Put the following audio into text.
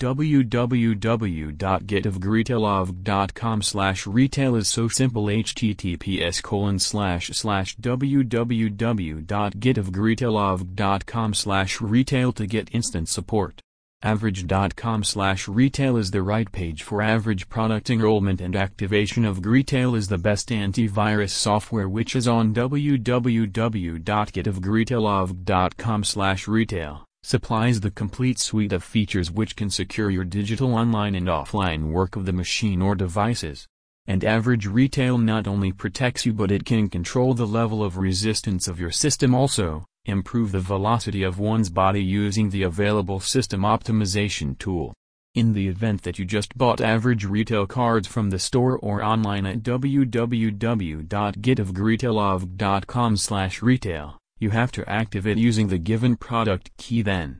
www.getavgretailavg.com slash retail is so simple https colon slash slash www.getavgretailavg.com slash retail to get instant support. Average.com slash retail is the right page for average product enrollment and activation of Greetail is the best antivirus software which is on www.getavgretailavg.com slash retail supplies the complete suite of features which can secure your digital online and offline work of the machine or devices. And average retail not only protects you but it can control the level of resistance of your system also, improve the velocity of one's body using the available system optimization tool. In the event that you just bought average retail cards from the store or online at www.getavgretailavg.com retail you have to activate using the given product key then.